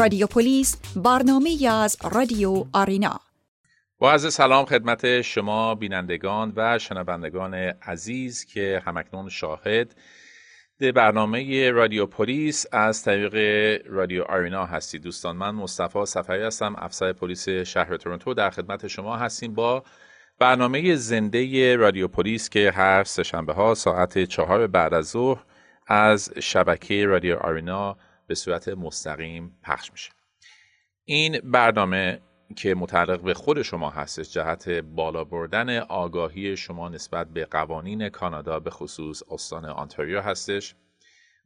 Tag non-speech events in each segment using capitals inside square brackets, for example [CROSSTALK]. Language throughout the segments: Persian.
رادیو پلیس برنامه از رادیو آرینا. با عرض سلام خدمت شما بینندگان و شنوندگان عزیز که همکنون شاهد برنامه رادیو پلیس از طریق رادیو آرینا هستید. دوستان من مصطفی سفری هستم افسر پلیس شهر تورنتو. در خدمت شما هستیم با برنامه زنده رادیو پلیس که هر سهشنبه ها ساعت چهار بعد از ظهر از شبکه رادیو آرینا به صورت مستقیم پخش میشه. این برنامه که متعلق به خود شما هستش جهت بالا بردن آگاهی شما نسبت به قوانین کانادا به خصوص استان آنتاریو هستش.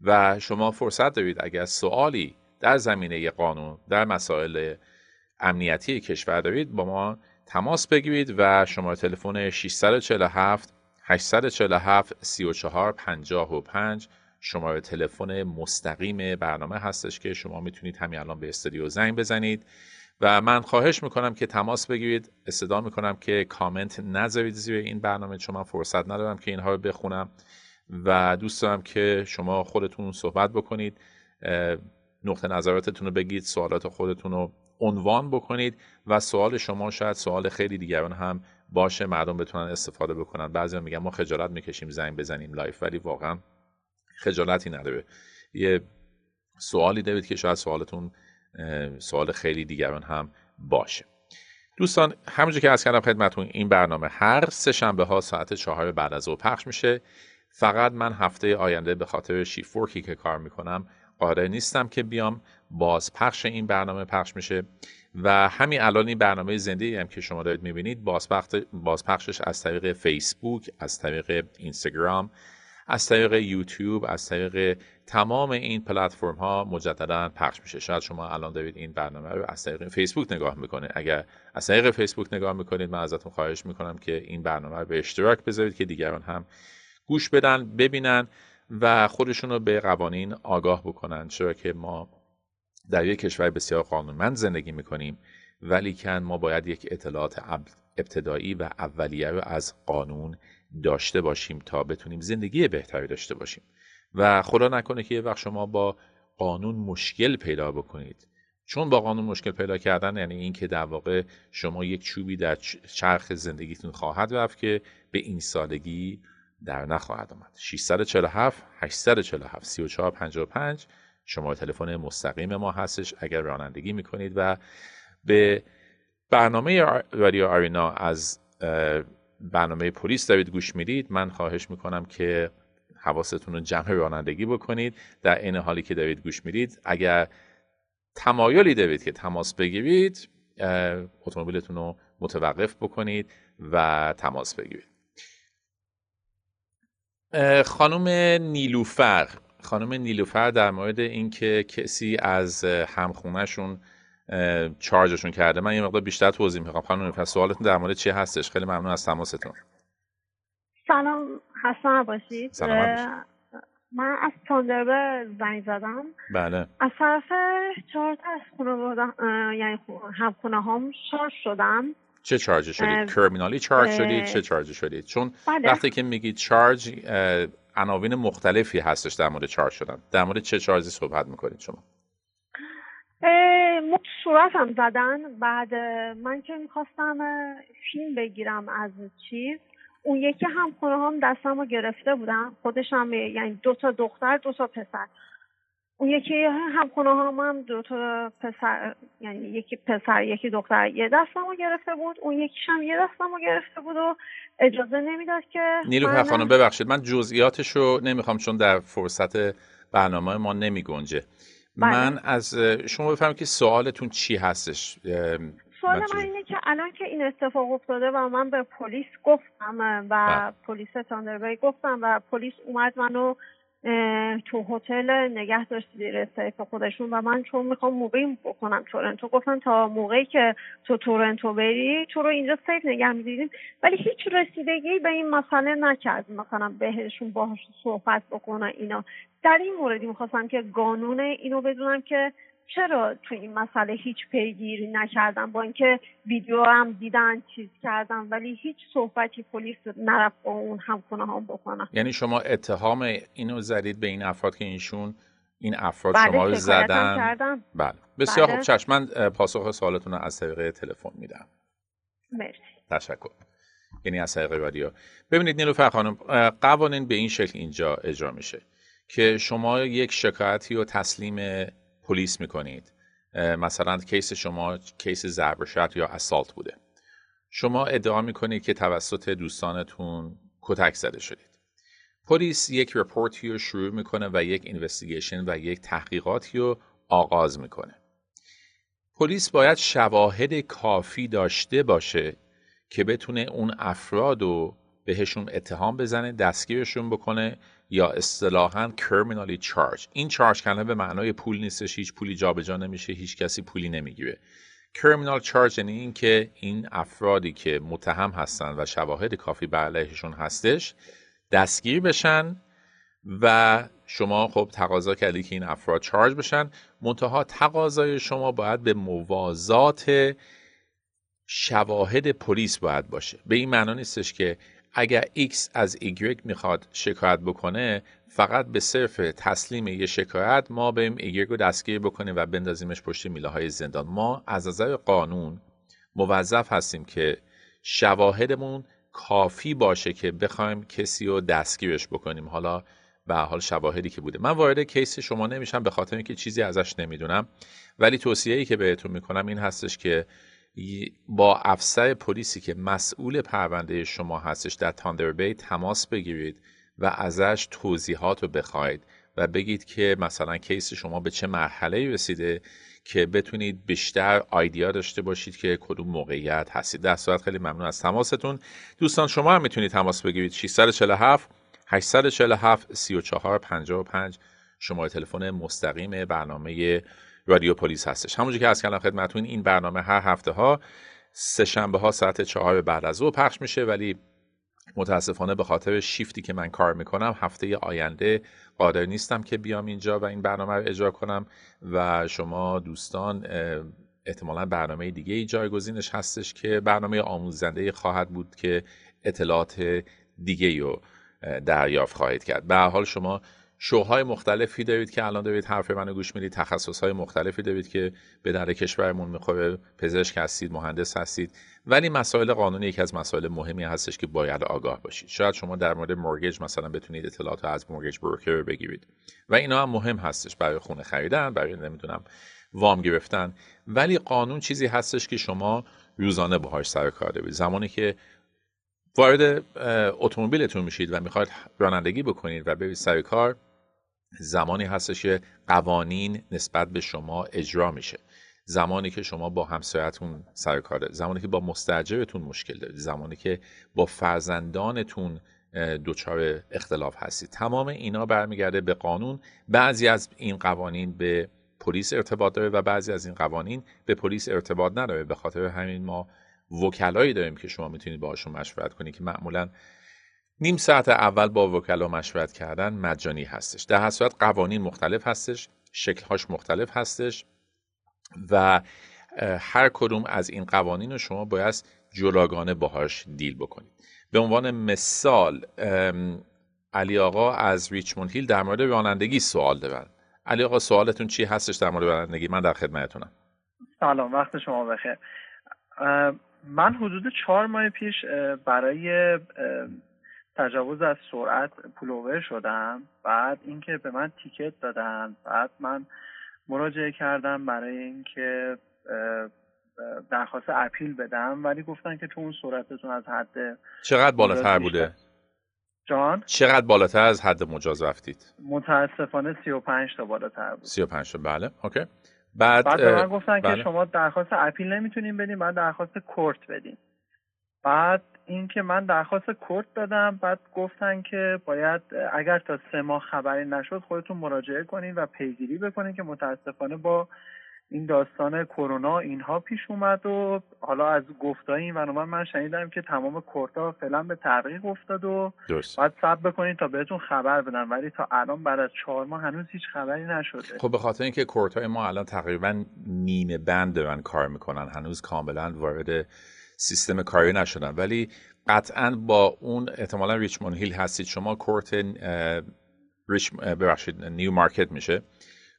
و شما فرصت دارید اگر سوالی در زمینه قانون در مسائل امنیتی کشور دارید با ما تماس بگیرید و شماره تلفن 647 847 34 55 شماره تلفن مستقیم برنامه هستش که شما می‌تونید همین الان به استودیو زنگ بزنید. و من خواهش می‌کنم که تماس بگیرید. استدا می‌کنم که کامنت نذارید زیر این برنامه. چون من فرصت ندارم که اینها رو بخونم. و دوست دارم که شما خودتون صحبت بکنید. نقطه نظراتتون رو بگید سوالات خودتون رو عنوان بکنید. و سوال شما شاید سوال خیلی دیگران هم باشه. مردم بتونن استفاده بکنن. بعضی میگن ما خجالت می‌کشیم زنگ بزنیم live. ولی واقعا خجالتی نداره. یه سوالی دارید که شاید سوالتون سوال خیلی دیگران هم باشه. دوستان همونجور که عرض کردم خدمتون این برنامه هر سه شنبه ها ساعت چهار بعد از ظهر پخش میشه. فقط من هفته آینده به خاطر shift work ی که کار می‌کنم قادر نیستم که بیام. باز پخش این برنامه پخش میشه. و همین الان این برنامه زنده هم که شما دارید می‌بینید بازپخشش از طریق فیسبوک از طریق اینستاگرام از طریق یوتیوب از طریق تمام این پلتفرم ها مجددا پخش میشه. شاید شما الان دارید این برنامه رو از طریق فیسبوک نگاه می‌کنه اگر از طریق فیسبوک نگاه می‌کنید من ازتون خواهش می‌کنم که این برنامه رو به اشتراک بذارید که دیگران هم گوش بدن ببینن و خودشون رو به قوانین آگاه بکنن. چرا که ما در یک کشور بسیار قانونمند زندگی می‌کنیم ولی کن ما باید یک اطلاعات ابتدایی و اولیه رو از قانون داشته باشیم تا بتونیم زندگی بهتری داشته باشیم. و خدا نکنه که یه وقت شما با قانون مشکل پیدا بکنید. چون با قانون مشکل پیدا کردن یعنی اینکه در واقع شما یک چوبی در چرخ زندگیتون خواهد رفت که به این سالگی در نخواهد آمد. 647 847 3455 شما تلفن مستقیم ما هستش اگر رانندگی می‌کنید و به برنامه رادیو آرینا از برنامه پلیس دارید گوش می‌دید. من خواهش می‌کنم که حواستون رو جمع رانندگی بکنید. در این حالی که دارید گوش می‌دید اگر تمایلی دارید که تماس بگیرید اتومبیلتون رو متوقف بکنید و تماس بگیرید. خانم نیلوفر. خانم نیلوفر در مورد اینکه کسی از همخونهشون چارجشون کرده. من یه مقدار بیشتر توضیح می‌خوام. خانم نیلوفر سوالتون در مورد چی هستش؟ خیلی ممنون از تماستون. سلام حسن باشید سلام من از تاندربه زنگ زدم. بله. از طرف چهار تا از خونه بودم یعنی همخونه هم شارژ شدم. چه چارج شدید؟ کرمینالی چارج شدید؟ چه چارج شدید؟ چون بله. وقتی که میگید چارج عناوین مختلفی هستش در مورد چارج شدن. در مورد چه چارجی صحبت می‌کنید شما؟ صورتم زدن. بعد من که می‌خواستم فیلم بگیرم از چیز اون یکی هم خونه هم دستم رو گرفته بودم. خودش هم یعنی دو تا دختر دو تا پسر. اون یکی همخونه هم هم دو تا پسر یعنی یکی پسر یکی دختر. یه دستمو گرفته بود اون یکیش هم یه دستمو گرفته بود و اجازه نمی‌داد که نیلو خانم ببخشید. من جزئیاتش رو نمی‌خوام چون در فرصت برنامه ما نمی گنجه بله. من از شما بفهمم که سوالتون چی هستش؟ سوال من اینه که الان که این اتفاق افتاده و من به پلیس گفتم و بله. پلیس تاندربی گفتم و پلیس اومد منو تو هتل نگه داشت زیر سیف خودشون و من چون می‌خوام موقعی بکنم تورنتو گفتن تا موقعی که تو تورنتو بری تو رو اینجا سیف نگه می‌دیدیم. ولی هیچ رسیدگی به این مسئله نکرد. مثلا بهشون باهاش صحبت بکنن اینا. در این موردی می‌خواستم که قانون اینو بدونم که چرا تو این مسئله هیچ پیگیری نکردن؟ با اینکه ویدیو هم دیدن چیز کردن ولی هیچ صحبتی پلیس نرفت با اون همخونه هم بکنن یعنی شما اتهام اینو زدید به این افراد که اینشون این افراد بله شما رو زدن. بله. بسیار بله. خوب چشم من پاسخ سوالتون رو از طریق تلفن میدم. مرسی. تشکر. یعنی از طریق رادیو. ببینید نیلوفر خانم قوانین به این شکل اینجا اجرا میشه که شما یک شکایتی رو تسلیم پلیس می‌کنید. مثلا case شما case ضرب یا assault بوده. شما ادعا می‌کنید که توسط دوستانتون کتک زده شدید. پلیس یک report ی رو شروع می‌کنه و یک investigation و یک تحقیقاتی رو آغاز می‌کنه. پلیس باید شواهد کافی داشته باشه که بتونه اون افراد رو بهشون اتهام بزنه دستگیرشون بکنه یا اصطلاحا کرمینالی چارج این چارج کردن به معنای پول نیستش هیچ پولی جابجا نمیشه هیچ کسی پولی نمی‌گیره. کرمینال چارج یعنی این که این افرادی که متهم هستن و شواهد کافی بر علیهشون هستش دستگیر بشن و شما خب تقاضا کردی که این افراد چارج بشن. منتها تقاضای شما باید به موازات شواهد پلیس باید باشه. به این معنا نیستش که اگر X از Y می‌خواد شکایت بکنه فقط به صرف تسلیم یه شکایت ما بریم Y رو دستگیر بکنیم و بندازیمش پشت میله های زندان. ما از نظر قانون موظف هستیم که شواهدمون کافی باشه که بخوایم کسی رو دستگیرش بکنیم. حالا به حال شواهدی که بوده. من وارد کیس شما نمیشم به خاطر اینکه چیزی ازش نمی‌دونم. ولی توصیه ای که بهتون می‌کنم این هستش که با افسر پلیسی که مسئول پرونده شما هستش در تاندربی تماس بگیرید و ازش توضیحات رو بخواید و بگید که مثلا کیس شما به چه مرحله رسیده که بتونید بیشتر آیدیا داشته باشید که کدوم موقعیت هستید. در صورت خیلی ممنون از تماستون. دوستان شما هم می‌تونید تماس بگیرید. 647 847 34 55 شماره تلفن مستقیم برنامه رادیو پلیس هستش. همونجور که از کردم خدمتتون این برنامه هر هفته ها سه شنبه ها ساعت چهار بعد از او پخش میشه ولی متاسفانه به خاطر شیفتی که من کار می‌کنم هفته آینده قادر نیستم که بیام اینجا و این برنامه رو اجرا کنم و شما دوستان احتمالا برنامه دیگه ای جایگزینش هستش که برنامه آموزنده خواهد بود که اطلاعات دیگه رو دریافت خواهید کرد. به حال شما شوهای مختلفی دارید که الان دارید حرف منو گوش می‌دید تخصص های مختلفی دارید که به در کشورمون می‌خوره پزشک هستید مهندس هستید. ولی مسائل قانونی یکی از مسائل مهمی هستش که باید آگاه باشید. شاید شما در مورد مورگیج مثلا بتونید اطلاعات از مورگیج بروکر بگیرید. و اینا هم مهم هستش برای خونه خریدن برای نمی‌دونم وام گرفتن. ولی قانون چیزی هستش که شما روزانه باهاش سر کار دارید زمانی که وارد اتومبیلتون میشید و می‌خواید رانندگی بکنید و برید سر کار زمانی هستش که قوانین نسبت به شما اجرا میشه. زمانی که شما با همسایتون سر کاره زمانی که با مستجرتون مشکل دارید. زمانی که با فرزندانتون دچار اختلاف هستید. تمام اینا برمیگرده به قانون. بعضی از این قوانین به پلیس ارتباط داره و بعضی از این قوانین به پلیس ارتباط نداره. به خاطر همین ما وکلایی داریم که شما می‌تونید باهاشون مشورت کنید که معمولا نیم ساعت اول با وکلا مشورت کردن مجانی هستش. در هر صورت قوانین مختلف هستش شکلهاش مختلف هستش و هر کدوم از این قوانین رو شما باید جلاگانه باهاش دیل بکنید. به عنوان مثال علی آقا از ریچموند هیل در مورد رانندگی سوال دارن. علی آقا سوالتون چی هستش در مورد رانندگی؟ من در خدمتتونم. سلام وقت شما بخیر. من حدود چهار ماه پیش برای تجاوز از سرعت پولوور شدم. بعد اینکه به من تیکت دادن. بعد من مراجعه کردم برای اینکه درخواست اپیل بدم. ولی گفتن که تو اون سرعتتون از حد چقدر بالاتر بوده؟ جان؟ چقدر بالاتر از حد مجاز رفتید؟ متاسفانه 35 تا بالاتر بود. 35 تا. بله. اوکی. بعد بعد من گفتن بله. که شما درخواست اپیل نمی‌تونین بدین بعد درخواست کورت بدین بعد اینکه من درخواست کورت دادم بعد گفتن که باید اگر تا سه ماه خبری نشد خودتون مراجعه کنید و پیگیری بکنید که متاسفانه با این داستان کرونا اینها پیش اومد و حالا از گفتای این من من شنیدم که تمام کورتا فعلا به تغییر افتاد و درست. باید صبر بکنید تا بهتون خبر بدن. ولی تا الان بعد از چهار ماه هنوز هیچ خبری نشده. خب به خاطر اینکه court ای ما الان تقریبا نیمه بند دارن کار می‌کنن. هنوز کاملا وارد سیستم کاری نشدن. ولی قطعا با اون احتمالا Richmond Hill هستید شما court ریچ ببخشید Newmarket میشه.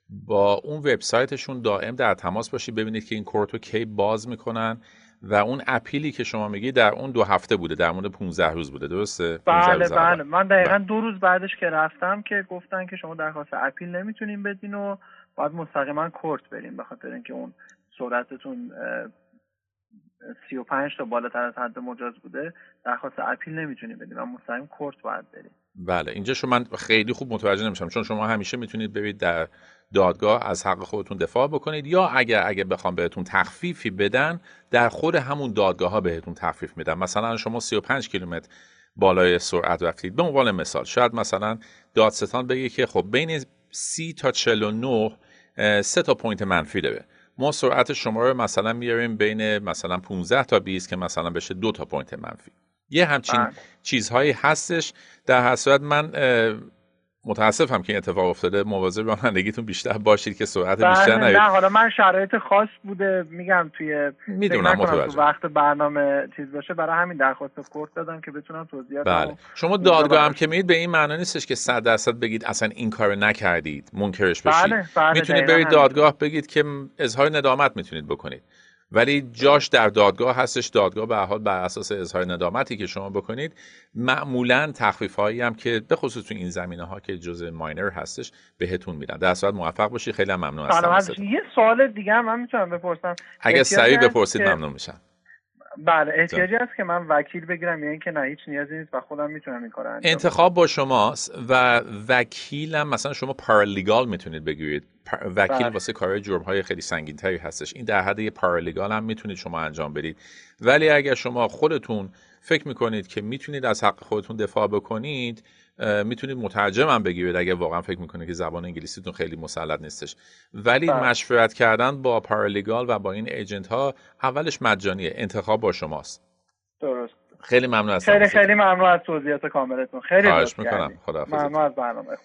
با اون وبسایتشون دائم در تماس باشید ببینید که این court رو کی باز می‌کنن و اون appeal ی که شما میگی در اون دو هفته بوده در مورد 15 روز بوده درسته؟ بله بله. من دقیقا بله. دو روز بعدش که رفتم که گفتن که شما درخواست اپیل نمی‌تونین بدین و باید مستقیما کورت بریم به خاطر اینکه اون سرعتتون 35 تا بالاتر از حد مجاز بوده. درخواست اپیل نمی‌تونیم بدیم. و مستقیم کورت باید بریم. بله اینجا شما من خیلی خوب متوجه نمیشم چون شما همیشه می‌تونید برید در دادگاه از حق خودتون دفاع بکنید یا اگر اگر بخوام بهتون تخفیفی بدن در خود همون دادگاه ها بهتون تخفیف میدن. مثلا شما 35 کیلومتر بالای سرعت رفتید. به عنوان مثال شاید مثلا دادستان بگه که خب بین 30 تا 49 سه تا point منفی داره. ما سرعت شما رو مثلا میاریم بین مثلا 15 تا 20 که مثلا بشه دو تا point منفی یه همچین بله. چیزهایی هستش در هر صورت من متاسفم که این اتفاق افتاده. مواظب رانندگیتون بیشتر باشید که سرعت بله، بیشتر نه حالا من شرایط خاص بوده. میگم توی می‌دونم متوجه. وقت برنامه چیز باشه. برای همین درخواست court دادم که بتونم توضیح بله. شما دادگاه هم که میید به این معنی نیستش که 100 درصد بگید اصلا این کار نکردید منکرش بشید. بله، بله، می‌تونید برید دادگاه بگید که اظهار ندامت می‌تونید بکنید. ولی جاش در دادگاه هستش. دادگاه به حال بر اساس اظهار ندامتی که شما بکنید معمولا تخفیف هایی هم که به خصوص تو این زمینه ها که جزء ماینر هستش بهتون میدن. در صورت موفق باشید خیلی ممنون هستم یه سوال دیگه هم من می‌تونم بپرسم. اگه سریع بپرسید ممنون میشم. بله احتیاجی هست که من وکیل بگیرم یا اینکه نه هیچ نیازی نیست و خودم می‌تونم این کارو انجام انتخاب با شماست و وکیلم مثلا شما پارالیگال می‌تونید بگیرید. وکیل بله. واسه کارهای جرم های خیلی سنگین تری هستش. این در حد یه پارالیگال هم می‌تونید شما انجام بدید. ولی اگر شما خودتون فکر می‌کنید که می‌تونید از حق خودتون دفاع بکنید می‌تونید مترجم هم بگیرید اگر واقعا فکر می‌کنید که زبان انگلیسیتون خیلی مسلط نیستش. ولی بله. مشورت کردن با پارالیگال و با این ایجنت ها اولش مجانیه انتخاب با شماست. درست. خیلی ممنون از خیلی خیلی ممنون از توضیحات کاملتون. خیلی خواهش می‌کنم. خدا ممنون از برنامه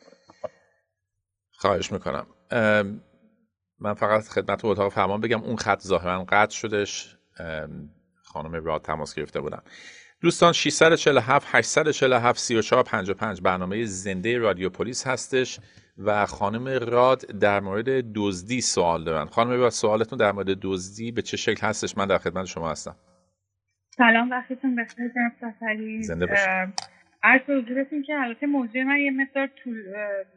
خواهش می‌کنم. من فقط خدمت اتاق فرمان بگم اون خط ظاهرا قطع شدش. خانم راد تماس گرفته بودم دوستان 647 847 34 55 برنامه زنده رادیو پلیس هستش و خانم راد در مورد دزدی سوال دارن. خانم راد سوالتون در مورد دزدی به چه شکل هستش؟ من در خدمت شما هستم. سلام وقتتون بخیر جناب سفری. زنده باشید عرض حضورتون که البته موضوع من یه مقدار طول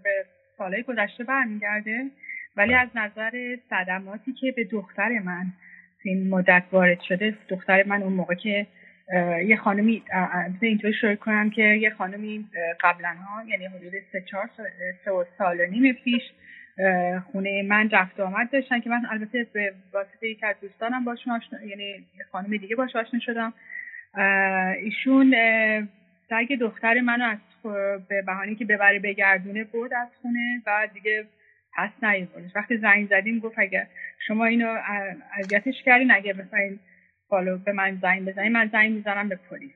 به سالهای گذشته برمیگرده ولی از نظر صدماتی که به دختر من این مدت وارد شده دختر من اون موقع که یه خانمی اینطوری شروع کنم که یه خانمی قبلا ها یعنی حدود سه چهار سال, سال و نیم پیش خونه من رفت آمد داشتن که من البته به واسطه یک از دوستانم باشون آشنا یعنی خانم دیگه باش آشنا شدم. ایشون سگ دختر منو از به بهانه که ببره بگردونه برد از خونه و دیگه پس نیوردش. وقتی زنگ زدیم گفت اگر شما اینو اذیتش کردین اگه بخواین فالو به من زنگ بزنین من زنگ می‌زنم به پلیس.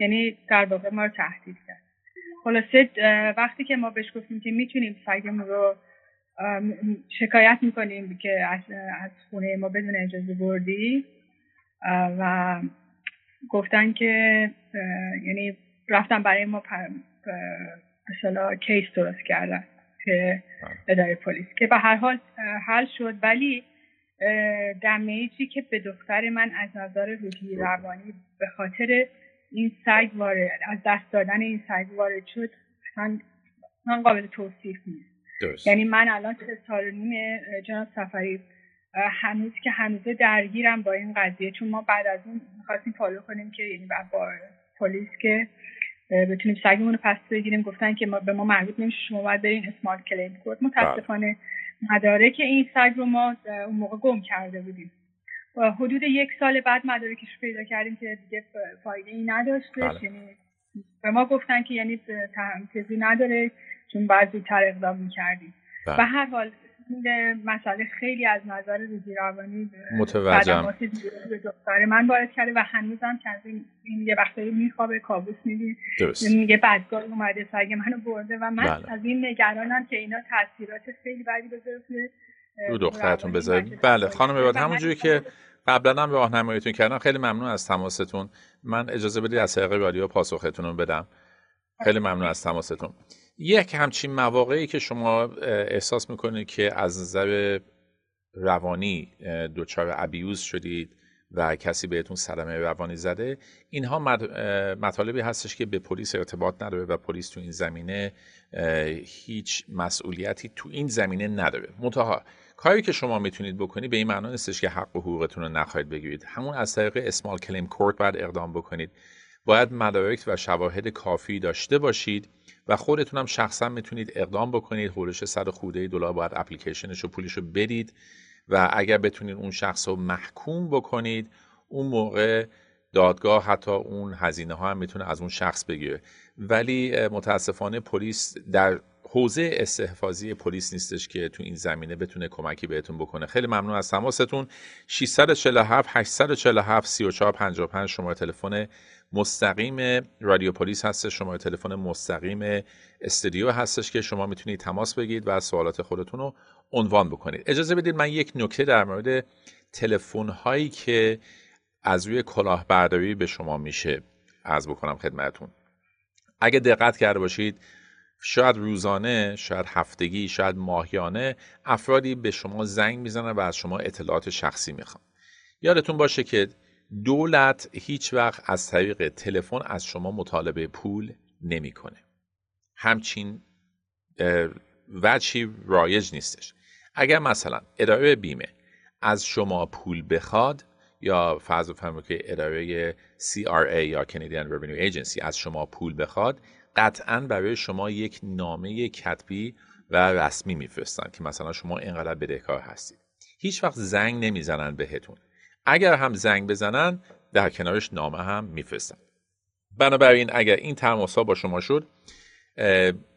یعنی در واقع ما رو تهدید کرد. خلاصه وقتی که ما بهش گفتیم که می‌تونیم سگمون رو شکایت می‌کنیم که از, از خونه ما بدون اجازه بردی و گفتن که یعنی رفتن برای ما مثلا کیس درست کردن که بله. اداره پلیس که به هر حال حل شد. ولی دمیجی که به دختر من از نظر روحی روانی به خاطر این سگ وارد از دست دادن این سگ وارد شد من قابل توصیف نیست. یعنی من الان سه سال نیم جناب سفری هنوز که هنوزه درگیرم با این قضیه چون ما بعد از اون می‌خواستیم فالو کنیم که یعنی با پلیس که بتونیم سگمون رو پس بگیریم گفتن که ما به ما مربوط نمیشه شما باید برین اسمال کلیم کورت متاسفانه مدارک این سگ رو ما اون موقع گم کرده بودیم حدود یک سال بعد مدارکش پیدا کردیم که دیگه فایده ای نداشته بله. یعنی به ما گفتن که یعنی تهمتزی نداره چون بعد زودتر اقدام می‌کردیم بله. به هر حال مسئله خیلی از نظر روزی روانی متوجهم. به دختر من وارد کرده و هنوزم که این یه وقتایی میخوابه کابوس میدی میگه بدگاه اومده سگ منو برده و من بله. از این نگرانم که اینا تاثیرات خیلی بدی بذاره رو دخترتون بذارید. بله خانم بعد همونجوری که قبلا هم راهنماییتون کردم خیلی ممنون از تماستون. من اجازه بدید از طریق رادیو پاسختون رو بدم. خیلی ممنون از تماستون. یک همچین مواقعی که شما احساس می‌کنید که از نظر روانی دچار ابیوز شدید و کسی بهتون صدمه روانی زده اینها مطالبی هستش که به پلیس ارتباط نداره و پلیس تو این زمینه هیچ مسئولیتی تو این زمینه نداره. منتها کاری که شما می‌تونید بکنید به این معنا نیستش که حق و حقوقتون رو نخواهید بگیرید. همون از طریق اسمال کلیم کورت باید اقدام بکنید. باید مدارک و شواهد کافی داشته باشید و خودتون هم شخصا می‌تونید اقدام بکنید. حولش صد خوده دلار باید اپلیکیشنش و پولش رو بدید و اگر بتونید اون شخص رو محکوم بکنید اون موقع دادگاه حتی اون هزینه ها هم می‌تونه از اون شخص بگیره. ولی متاسفانه پلیس در حوزه استحفاظی پلیس نیستش که تو این زمینه بتونه کمکی بهتون بکنه. خیلی ممنون از تماستون. 647 847 3455 شماره تلفن مستقیم رادیو پلیس هستش. شماره تلفن مستقیم استودیو هستش که شما می‌تونید تماس بگیرید و سوالات خودتون رو عنوان بکنید. اجازه بدید من یک نکته در مورد تلفن هایی که از روی کلاهبرداری به شما میشه از بکنم خدمتون اگه دقت کرده باشید شاید روزانه شاید هفتگی شاید ماهیانه افرادی به شما زنگ می‌زنن و از شما اطلاعات شخصی می‌خوان. یادتون باشه که دولت هیچ وقت از طریق تلفن از شما مطالبه پول نمی‌کنه. همچین وجهی رایج نیستش. اگر مثلا اداره بیمه از شما پول بخواد یا فرض بفرمایید که اداره CRA یا Canadian Revenue Agency از شما پول بخواد قطعا برای شما یک نامه کتبی و رسمی میفرستن که مثلا شما اینقدر بدهکار هستید. هیچ وقت زنگ نمی‌زنن بهتون. اگر هم زنگ بزنن در کنارش نامه هم میفرستن. بنابراین اگر این تماس با شما شد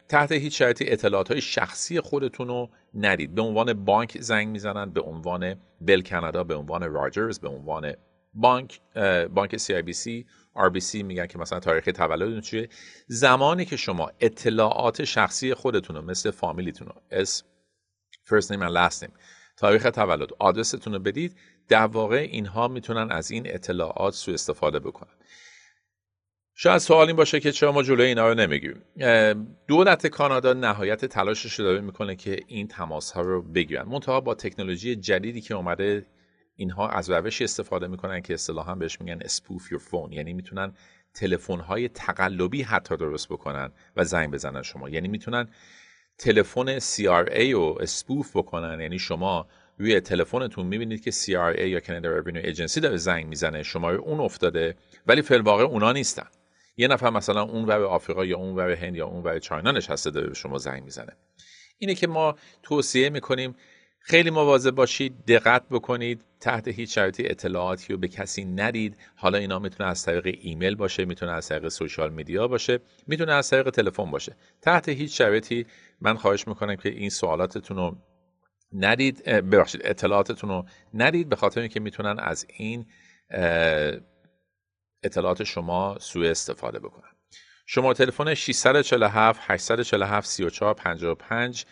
تحت هیچ شرایطی اطلاعات های شخصی خودتون رو ندید. به عنوان بانک زنگ می‌زنن به عنوان بل کانادا به عنوان راجرز به عنوان بانک بانک سی آی بی سی سی میگن که مثلا تاریخ تولدتون چیه؟ زمانی که شما اطلاعات شخصی خودتون رو مثل فامیلیتون رو اسم first name و last name تاریخ تولد آدرستون رو بدید در واقع اینها می‌تونن از این اطلاعات سوء استفاده بکنن. شاید سوال این باشه که چرا ما جلوی اینا رو نمی‌گیریم. دولت کانادا نهایت تلاشش رو داره می‌کنه که این تماس ها رو بگیرن. منتها با تکنولوژی جدیدی که اومده اینها از روشی استفاده می‌کنن که اصطلاحا بهش میگن اسپوف یور فون یعنی می‌تونن تلفن های تقلبی حتی درست بکنن و زنگ بزنن شما. یعنی می‌تونن تلفن CRA رو اسپوف بکنن. یعنی شما روی تلفنتون می‌بینید که CRA یا Canada Revenue Agency داره زنگ می‌زنه. شماره اون افتاده ولی فی الواقع اونا نیستن. یه نفر مثلا اون ور آفریقا یا اون ور هند یا اون ور چاینا نشسته داره به شما زنگ می‌زنه. اینه که ما توصیه می‌کنیم خیلی مواظب باشید دقت بکنید تحت هیچ شرایطی اطلاعاتی رو به کسی ندید. حالا اینا می‌تونه از طریق ایمیل باشه می‌تونه از طریق سوشال میدیا باشه می‌تونه از طریق تلفن باشه. تحت هیچ شرایطی من خواهش می‌کنم که این سوالاتتون رو ندید ببخشید اطلاعاتتون رو ندید به خاطر اینکه می‌تونن از این اطلاعات شما سوء استفاده بکنن. شما تلفن 647 847 3455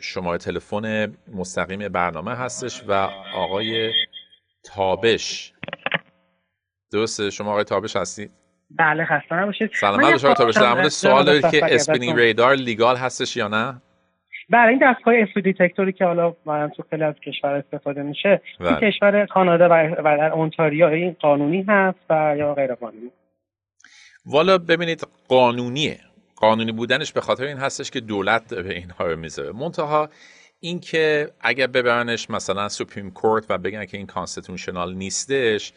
شما تلفن مستقیم برنامه هستش و آقای تابش. درسته؟ شما آقای تابش هستید بله خسته نباشید. سلام. علیکم تابش. در مورد سوال دارید که speeding radar legal هستش یا نه؟ بله این دستگاه speed detector ی که حالا تو خیلی از کشور استفاده میشه این بله. کشور کانادا و در اونتاریو این قانونی هست و یا غیر قانونی والا ببینید قانونیه. قانونی بودنش به خاطر این هستش که دولت به اینها رو می‌ذاره. منتها اینکه اگر ببرنش مثلا Supreme Court و بگن که این constitutional نیستش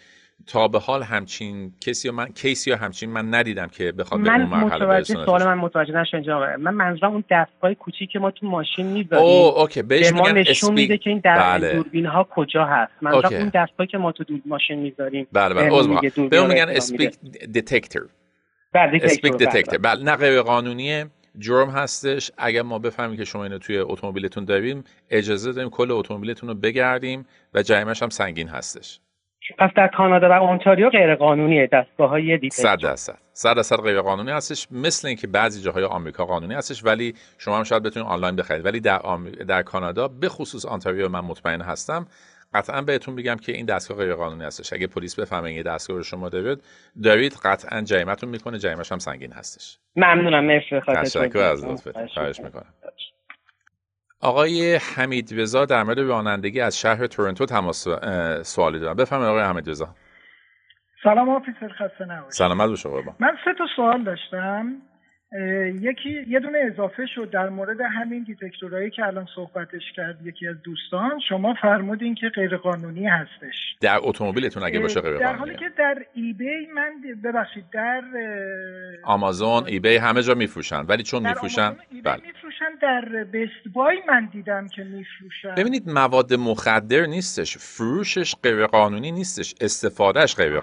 تا به حال همچین کسی من case ی یا همچین من ندیدم که بخواد به اون مرحله برسونه سوال من متوجه نشدم من منظورم اون دستگاه کوچیکی که ما تو ماشین می‌ذاریم. او okay. بهش به ما نشون میده که این در بله. دوربین ها کجا هست. منظورم اون دستگاهی که ما تو دور ماشین می‌ذاریم. بله بله. به اون میگن speed detector بله speed detector بله نه غیر قانونیه جرم هستش. اگر ما بفهمیم که شما اینو توی اتومبیلتون داریم اجازه داریم کل اتومبیلتون رو بگردیم و جریمش هم سنگین هستش. پس در کانادا و اونتاریو غیر قانونیه دستگاه های دیگه صد درصد. صد درصد غیر قانونی هستش مثل اینکه بعضی جاهای آمریکا قانونی هستش ولی شما هم شاید بتونید آنلاین بخرید. ولی در, در کانادا به خصوص اونتاریو من مطمئن هستم قطعا بهتون میگم که این دستگاه غیر قانونی هستش. اگه پلیس بفهمه این دستگاه رو شما دارید دارید قطعا جریمتون می‌کنه جریمش هم سنگین هستش. ممنونم مرسی تشکر از لطفتون. خواهش می‌کنم. آقای حمید رضا در مورد رانندگی از شهر تورنتو تماس سوالی دارم. بفرمایید آقای حمید رضا. سلام officer خسته نباشید. سلامت باشه من سه تا سوال داشتم. یکی یه دونه اضافه شد در مورد همین detector هایی که الان صحبتش کرد یکی از دوستان. شما فرمودین که غیر قانونی هستش. در اتومبیلتون اگه باشه غیر در حالی که در eBay من ببخشید در آمازون eBay همه جا میفروشن ولی چون میفروشن بله. میفروشن در Best Buy من دیدم که میفروشن. ببینید مواد مخدر نیستش فروشش غیر قانونی نیستش استفادهش غیر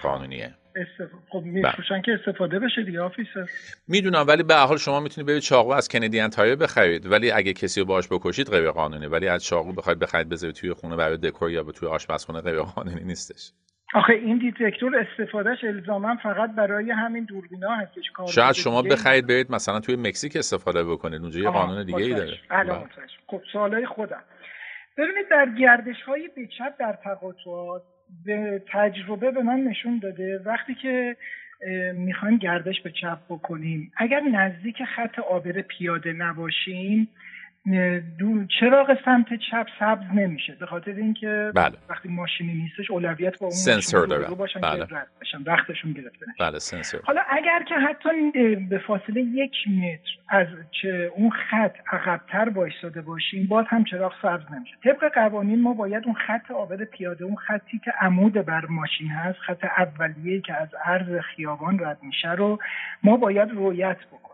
قانونیه خب میفروشن که استفاده بشه دیگه officer. می‌دونم ولی به حال شما می‌تونید برید چاقو از Canadian Tire بخرید. ولی اگه کسی رو باش بکشید غیر قانونی. ولی از چاقو بخواید بخرید بذارید توی خونه برای دکور یا توی آشپزخونه غیر قانونی نیستش. آخه این دیتکتور استفادهش الزاما فقط برای همین دوربینا هستش شاید شما بخرید برید مثلا توی مکزیک استفاده بکنید. اونجا یه قانون دیگه ای داره. بله. خب سوالای خودم. ببینید در گردش های در تقاطعات به تجربه به من نشون داده وقتی که می‌خوایم گردش به چپ بکنیم. اگر نزدیک خط آبر پیاده نباشیم چراغ سمت چپ سبز نمیشه به خاطر اینکه بله. وقتی ماشینی نیستش اولویت با اون سنسور داره باشن بله. که بشن وقتشون گرفته بله سنسور. حالا اگر که حتی به فاصله یک متر از چه اون خط عقبتر وایساده باشیم باز هم چراغ سبز نمیشه. طبق قوانین ما باید اون خط آبر پیاده اون خطی که عمود بر ماشین هست خط اولیه که از عرض خیابان رد میشه رو ما باید رویت بکنیم.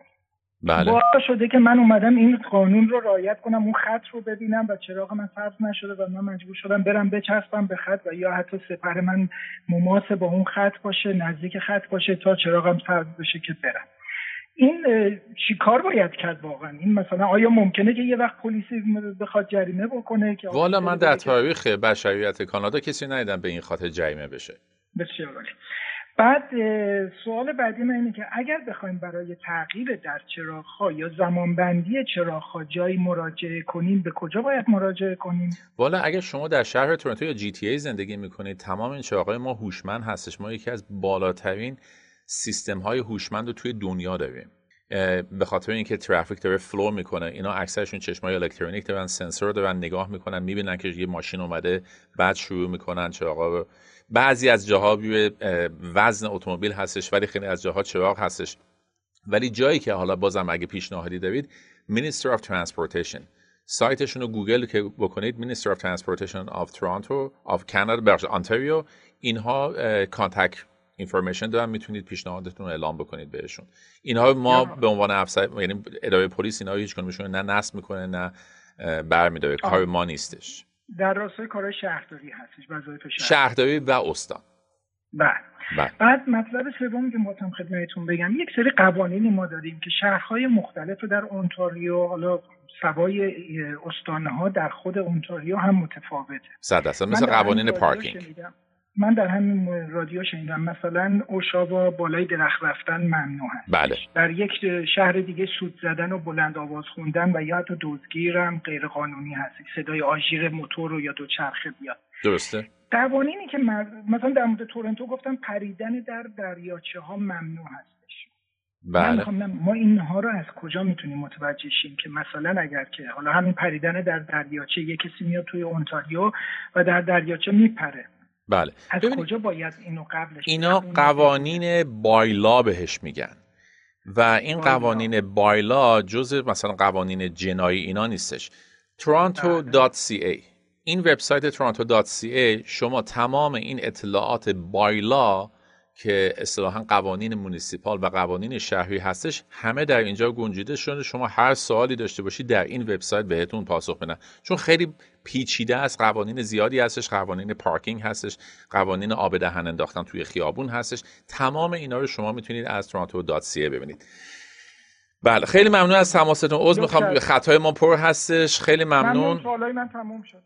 بله. شده که من اومدم این قانون رو رعایت کنم اون خط رو ببینم و چراغ من سبز نشده و من مجبور شدم برم بچسبم به خط و یا حتی سپر من مماس با اون خط باشه نزدیک خط باشه تا چراغم سبز بشه که برم. این چی کار باید کرد واقعا؟ این مثلا آیا ممکنه که یه وقت پلیسی بخواد جریمه بکنه که والا من در تاریخ بشریت کانادا کسی ندیدم به این خاطر جریمه بشه. بسیار بعد سوال بعدی من اینه که اگر بخوایم برای تغییر در چراغ یا زمانبندی چراغ جایی مراجعه کنیم به کجا باید مراجعه کنیم؟ والا اگر شما در شهر تورنتو یا GTA زندگی می‌کنید تمام این چراغ ما هوشمند هستش. ما یکی از بالاترین سیستم های هوشمند رو توی دنیا داریم. به خاطر اینکه ترافیک داره flow می‌کنه اینا اکثرشون چشمای الکترونیک دارن سنسور دارن نگاه می‌کنن می‌بینن که یه ماشین اومده بعد شروع می‌کنن چراغا رو بعضی از جاها وزن اتومبیل هستش ولی خیلی از جاها چراغ هستش. ولی جایی که حالا بازم اگه پیشنهادی دارید Minister of Transportation. سایتشون رو گوگل که بکنید Minister of Transportation of Toronto of Canada بخش اونتاریو اینها contact information دارن. می‌تونید پیشنهادتون رو اعلام بکنید بهشون. اینها ما به عنوان افسر یعنی اداره پلیس اینها هیچ کدومشون نه نصب می‌کنه نه برمیداره. کار ما نیستش. در راستای کارهای شهرداری هستش وظایف شهرداری. و استان. بله. بله. بعد مطلب سومی که مطمئن خدمتتون بگم یک سری قوانینی ما داریم که شهرهای مختلف در اونتاریو حالا سوای استانها در خود اونتاریو هم متفاوته. صد مثل قوانین پارکینگ. من در همین رادیو شنیدم مثلا اوشاوا بالای درخت رفتن ممنوع هست بله. در یک شهر دیگه سود زدن و بلند آواز خوندن و یا حتی دزدگیر هم غیر قانونی هست. صدای آژیر موتور رو یا دو چرخه بیاد. درسته. قوانینی که مثلا در مورد تورنتو گفتم پریدن در دریاچه ها ممنوع هستش. بله. ما اینها رو از کجا می‌تونیم متوجه شیم که مثلا اگر که حالا همین پریدن در دریاچه یک کسی میاد توی اونتاریو و در دریاچه میپره. بله. از کجا باید اینو قبلش اینا قوانین بایلا بهش میگن. و این قوانین بایلا جز مثلا قوانین جنایی اینا نیستش. Toronto.ca این وبسایت toronto.ca شما تمام این اطلاعات بایلا که اصطلاحا قوانین مونیسیپال و قوانین شهری هستش همه در اینجا گنجیده شده. شما هر سوالی داشته باشید در این وبسایت بهتون پاسخ بدن. چون خیلی پیچیده است قوانین زیادی هستش قوانین پارکینگ هستش قوانین آب دهن انداختن توی خیابون هستش. تمام اینا رو شما می‌تونید از toronto.ca ببینید. بله خیلی ممنون از تماستون. عذر می‌خوام خطای ما پر هستش. خیلی ممنون. ممنون. من تموم شد.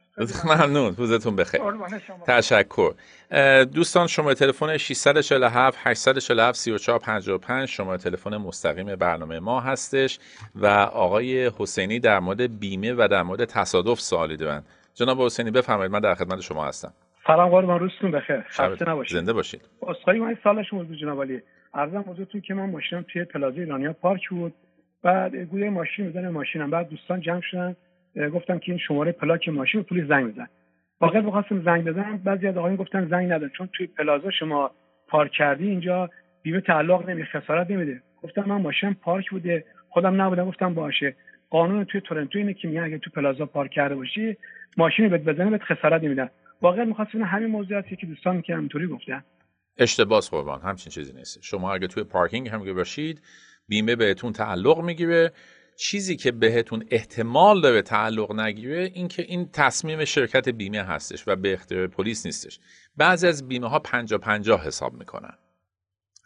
ممنون. روزتون بخیر. تشکر. دوستان شما تلفن 647 847 3455 شما تلفن مستقیم برنامه ما هستش. و آقای حسینی در مورد بیمه و در مورد تصادف سوالی دارن جناب حسینی بفرمایید. من در خدمت شما هستم. سلام قربان. روزتون بخیر. خسته نباشید. زنده باشید. اسخای من سالش موضوع جناب علی. عرضم حضورتون که من ماشینم توی پلازا ایرانیا پارک بود. بعد گوی ماشین می‌زنه ماشینم. بعد دوستان جمع شدن گفتم که این شماره پلاک ماشین پلیس زنگ بزن. واقعا می‌خواستم زنگ بزنم بعضی از آقایون گفتن زنگ نده چون توی پلازا شما پارک کردی اینجا بیمه تعلق نمی خسارت نمیده. گفتم من ماشین پارک بوده خودم نبودم گفتم باشه. قانون توی تورنتو اینه که میگن اگه تو پلازا پارک کرده باشی ماشین بهت بزنه بهت خسارت نمیدن. واقعا می‌خواستم همین موضوعاتی که دوستان که همینطوری گفتن. اشتباه قربان همچین چیزی نیست. شما اگه توی پارکینگ هم باشید بیمه بهتون تعلق می‌گیره. چیزی که بهتون احتمال داره تعلق نگیره این که این تصمیم شرکت بیمه هستش و به اختیار پلیس نیستش. بعضی از بیمه ها پنجا پنجا حساب می‌کنن.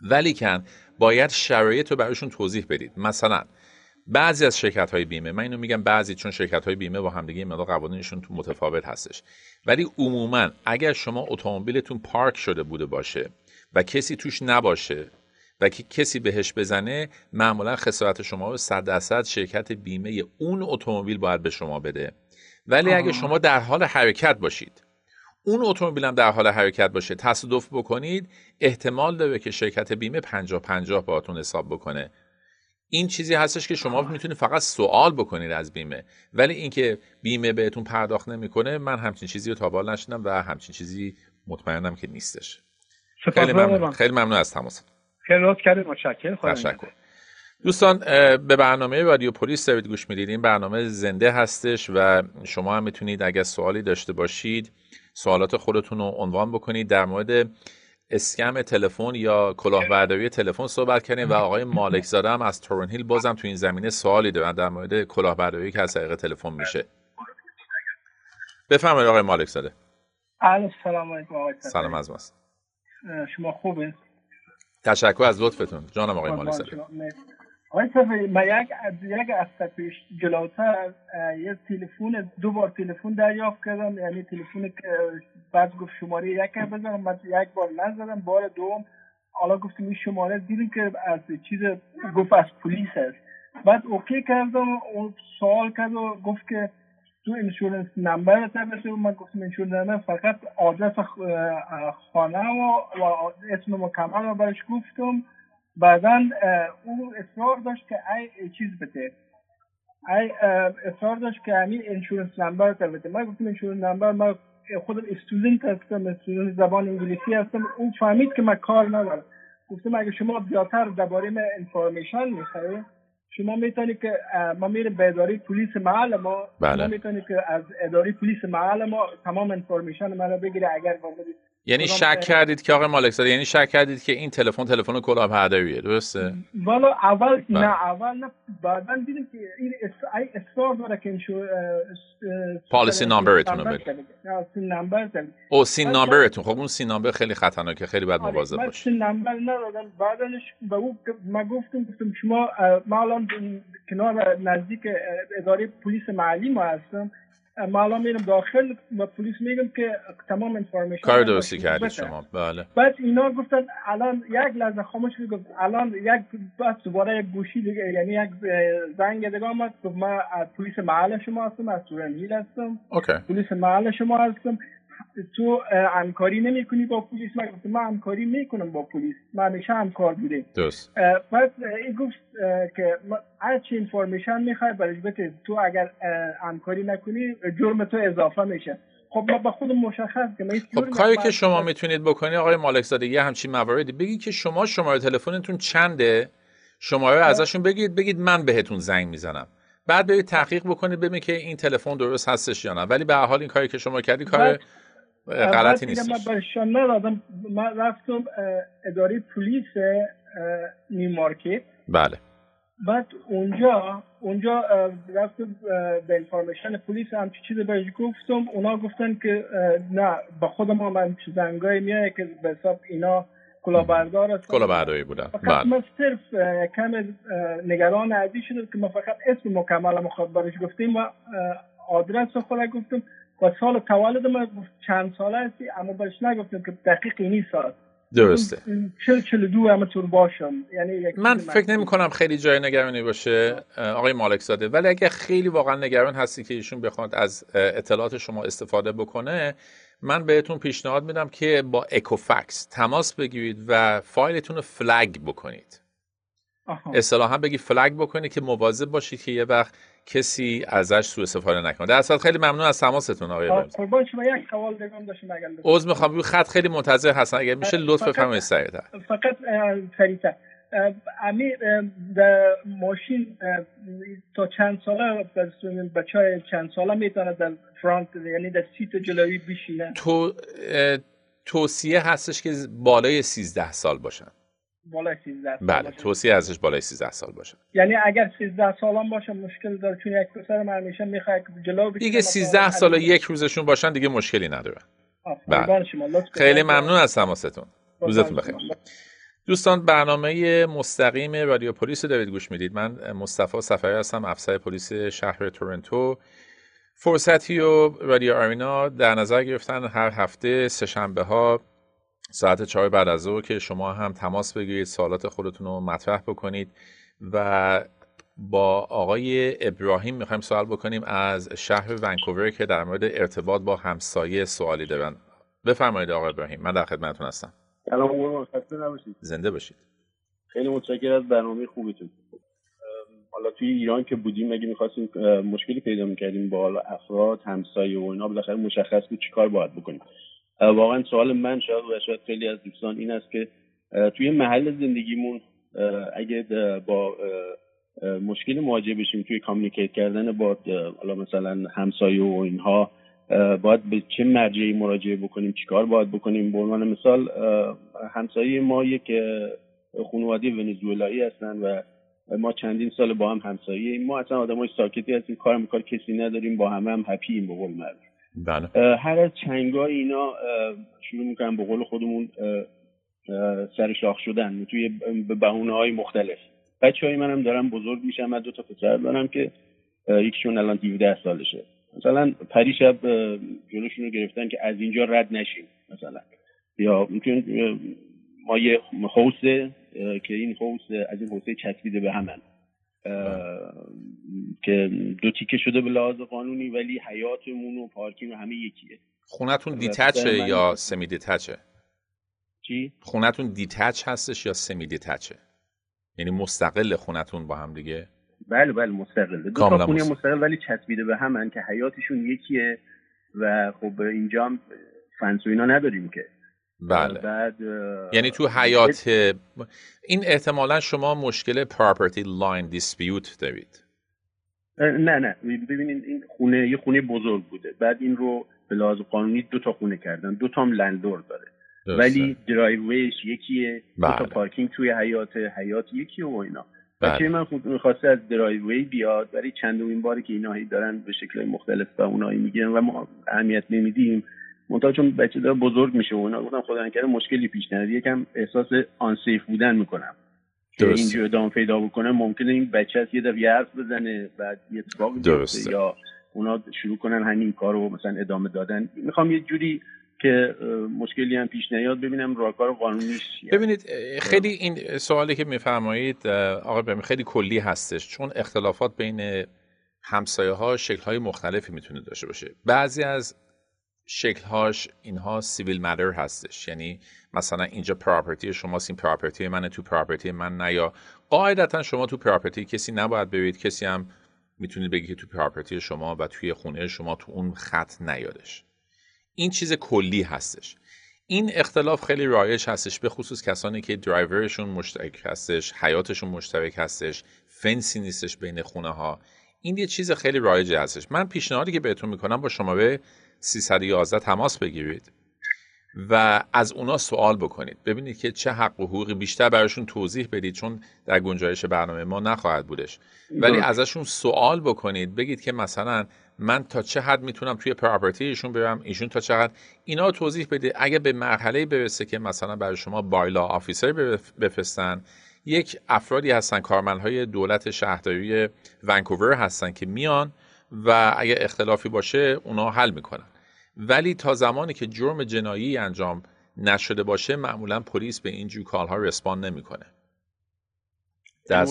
ولیکن باید شرایط رو براشون توضیح بدید. مثلا بعضی از شرکت های بیمه من اینو میگم بعضی چون شرکت های بیمه با همدیگه مقدار قوانینشون تو متفاوت هستش. ولی عموما اگر شما اتومبیلتون پارک شده بوده باشه و کسی توش نباشه و که کسی بهش بزنه معمولا خسارت شما رو صد درصد شرکت بیمه اون اتومبیل باید به شما بده. ولی اگه شما در حال حرکت باشید اون اتومبیل هم در حال حرکت باشه تصادف بکنید احتمال داره که شرکت بیمه 50 50 باهاتون حساب بکنه. این چیزی هستش که شما می‌تونید فقط سوال بکنید از بیمه. ولی اینکه بیمه بهتون پرداخت نمی‌کنه من همچین چیزی رو تا نشدم و همچین چیزی مطمئنم که نیستش. خیلی ممنون. خیلی ممنون از تماس خیلی کردید متشکرم. تشکر. دوستان به برنامه رادیو پلیس دارید گوش می‌دید. این برنامه زنده هستش و شما هم می‌تونید اگر سوالی داشته باشید سوالات خودتون رو عنوان بکنید. در مورد اسکم تلفن یا کلاهبرداری تلفن صحبت کردیم و آقای مالک زاده هم از تورن هیل بازم تو این زمینه سوالی دارن در مورد کلاهبرداری که از طریق تلفن میشه. بفرمایید آقای مالک زاده. سلام علیکم سلام از ماست. شما خوبه تشکر از لطفتون. جانم آقای مالک زاده آقای صفحه من یک یک از پیش جلوتر یه تلفن دو بار تلفن دریافت کردم. یعنی تلفن که بعد گفت شماره یک بزنم من یک بار نزدم. بار دوم حالا گفتم این شماره دیدیم که از چیز گفت از پلیس است بعد اوکی کردم اون سوال کرد و گفت که تو اینشورنس نمبر تبسه من گفتم اینشورنس نمبر فقط آدرس خانه و, و اسم مکمل رو برش گفتم. بعدا او اصرار داشت که ای چیز بده. ای اصرار داشت که همین انشورنس نمبر رو بده. من گفتم انشورنس نمبر من خودم استودنت هستم استودنت زبان انگلیسی هستم. اون فهمید که من کار ندارم. گفتم اگه شما بیاتر درباره من انفورمیشن می‌خواید شما می‌تونید که ما میره به اداره پلیس محل ما بله. می‌تونید که از اداره پلیس محل ما تمام انفورمیشن من رو بگیره اگر یعنی شک کردید که آقای مالک زاده یعنی شک کردید که این تلفن تلفن کلاهبرداریه درسته؟ والا اول بله. نه اول نه بعدا دیدیم که این اصرار داره که پالیسی نامبرتون رو بده سین نمبر او سین نامبرتون خب اون سین نامبر خیلی خطرناکه خیلی باید آره، مواظب باشید سین نامبر ندادم. بعدش به او ما گفتم گفتم شما ما الان کنار نزدیک اداره پلیس محلی ما هستم. ما الان میرم داخل و پلیس میگم که تمام انفورمیشن کار درستی کردید شما. بله. بعد اینا گفتن الان یک لحظه خاموش گفت الان یک بس دوباره یک گوشی دیگه یعنی یک زنگ دیگه آمد گفت ما از پلیس محل شما هستم از تورن هستم. اوکی. پلیس محل شما هستم. تو همکاری نمی‌کنی با پلیس؟ من گفتم من همکاری می‌کنم با پلیس. من همیشه همکار بوده درست. بعد این گفت که هر چی انفورمیشن می‌خوای برای بده تو اگر همکاری نکنی جرم تو اضافه میشه. خب ما با خودم مشخص که خب کاری که شما می‌تونید بکنی آقای مالک زاده یه همچین مواردی. بگی که شما شماره تلفنتون چنده؟ شماره خب. ازشون بگید بگید من بهتون زنگ می‌زنم. بعد برید تحقیق بکنید ببینید که این تلفن درست هستش یا نه. ولی به حال این کاری که شما کردی کار غلطی نیست من برشان ندادم من رفتم اداره پلیس نیمارکت بله. بعد اونجا اونجا رفتم به انفارمیشن پلیس هم چیز بهش گفتم. اونا گفتن که نه با خود ما من زنگای میایه که به حساب اینا کلاهبردار است کلاهبرداری بودن. بله. من صرف کم نگران عزیز شده که ما فقط اسم مکمل مخاطب برش گفتیم و آدرس رو خود گفتم. و سال تولد ما چند ساله هستی؟ اما برش نگفتم که دقیق اینی سال درسته. چل چل دو همطور باشم. یعنی من فکر نمی کنم خیلی جای نگرانی باشه آقای مالک زاده. ولی اگه خیلی واقعا نگران هستی که ایشون بخواد از اطلاعات شما استفاده بکنه من بهتون پیشنهاد میدم که با اکوفکس تماس بگیرید و فایلتون رو فلگ بکنید. اصطلاحا بگی فلگ بکنید که مواظب باشید که یه وقت کسی ازش سوء استفاده نکنه. در اصل خیلی ممنون از تماستون آقای قربان شما یک سوال دیگه داشتم اگر عذر می‌خوام. روی خط خیلی منتظر هستن. اگر میشه لطف بفرمایید سریعتر. فقط سریعتر. امی در ماشین تا چند ساله بچه های چند ساله می‌تونه در فرانت یعنی در سیت جلوی بشینه تو توصیه هستش که بالای 13 سال باشن. بالای 13 سال بله توصیه ازش بالای 13 سال باشه. یعنی اگر 13 سالم باشه مشکل داره. چون یک پسر من همیشه می‌خواد جلو دیگه 13 سال و یک روزشون باشن دیگه مشکلی نداره. بله. خیلی ممنون از تماستون. روزتون بخیر. دوستان برنامه مستقیم رادیو پلیس رو دارید گوش می‌دید. من مصطفی سفری هستم افسر پلیس شهر تورنتو. فرصتی و رادیو آرینا در نظر گرفتن هر هفته سهشنبه ها ساعت چهار بعد از ظهر که شما هم تماس بگیرید سوالات خودتون رو مطرح بکنید و با آقای ابراهیم می‌خوایم سوال بکنیم از شهر ونکوور که در مورد ارتباط با همسایه سوالی دارن بفرمایید آقای ابراهیم من در خدمتتون هستم. سلام خسته نباشید. زنده باشید. خیلی متشکرم از برنامه خوبیتون. حالا توی ایران که بودیم اگه می‌خواستیم مشکلی پیدا می‌کردیم با حالا افراد همسایه و اینا بالاخره مشخص بود چیکار باید بکنیم. واقعا سوال من شاید و شاید خیلی از دوستان این است که توی محل زندگیمون اگه با مشکلی مواجه بشیم توی کامیکیت کردن با حالا مثلا همسایه و اینها باید به چه مرجعی مراجعه بکنیم؟ چیکار باید بکنیم؟ به عنوان مثال همسایه ما یک خانواده ونزوئلایی هستن و ما چندین سال با هم همسایه ما اصلا آدمای ساکتی هستیم کار کار کسی نداریم با همه هم هپییم به قول معروف بله. هر از چنگا اینا شروع می‌کنن به قول خودمون سر شاخ شدن توی به بهونه های مختلف. بچه های منم دارم بزرگ میشم من دو تا پسر دارم که یکیشون الان 17 سالشه. مثلا پریشب جلوشون رو گرفتن که از اینجا رد نشیم مثلا. یا میتون ما یه حوسه که این حوس از این حوسه چسبیده به همن. که دو تیکه شده به لحاظ قانونی ولی حیاتمون و پارکینگ و همه یکیه. خونتون دیتچه یا سمی دیتچه چی؟ خونتون دیتچ هستش یا سمی دیتچه یعنی مستقل خونتون با هم دیگه؟ بله بله مستقل. دو تا خونه مستقل ولی چسبیده به همن که حیاتشون یکیه و خب اینجا هم فنس و اینا نداریم که. بله. بعد یعنی تو حیات این احتمالا شما مشکل property line dispute دارید نه نه. ببینید این خونه یه خونه بزرگ بوده. بعد این رو به لحاظ قانونی دو تا خونه کردن. دو تا هم landlord داره. ولی driveway ش یکیه. بله. دو تا بله. پارکینگ توی حیاط حیاط یکیه و اینا. بله. بچه من خود می‌خواسته از driveway بیاد ولی چندمین باری که اینا دارن به شکل مختلف به اونایی میگن و ما اهمیت نمیدیم منتها چون بچه داره بزرگ میشه و اینا گفتم خدا نکرده مشکلی پیش نیاد. یکم احساس آنسیف بودن می‌کنم. که اینجا ادامه پیدا بکنه ممکنه این بچه از یه دفعه حرف بزنه بعد یه اتفاق بیفته یا اونا شروع کنن همین کار رو مثلا ادامه دادن. می‌خوام یه جوری که مشکلی هم پیش نیاد ببینم راهکار قانونیش ببینید خیلی این سوالی که میفرمایید آقای خیلی کلی هستش. چون اختلافات بین همسایه ها شکل های مختلفی می‌تونه داشته باشه. بعضی از شکلهاش اینها civil matter هستش. یعنی مثلا اینجا property شماست این property منه تو property من نه. یا قاعدتا شما تو property کسی نباید برید کسی هم می‌تونید بگید که تو property شما و توی خونه شما تو اون خط نیادش. این چیز کلی هستش. این اختلاف خیلی رایج هستش به خصوص کسانی که driveway شون مشترک هستش حیاطشون مشترک هستش فنسی نیستش بین خونه ها این یه چیز خیلی رایج هستش. من پیشنهادی که بهتون می‌کنم با شماره 311 تماس بگیرید و از اونا سوال بکنید. ببینید که چه حق و حقوقی بیشتر براشون توضیح بدید چون در گنجایش برنامه ما نخواهد بودش. ولی ازشون سوال بکنید بگید که مثلا من تا چه حد می‌تونم توی پراپرتی ایشون برم ایشون تا چقدر اینا توضیح بدید. اگه به مرحله برسه که مثلا برای شما بایلا آفیسر بفرستن یک افرادی هستن کارمندهای دولت شهرداری ونکوور هستن که میان و اگه اختلافی باشه اونا حل می‌کنن. ولی تا زمانی که جرم جنایی انجام نشده باشه معمولا پلیس به این جور کالها رسپان نمی‌کنه. در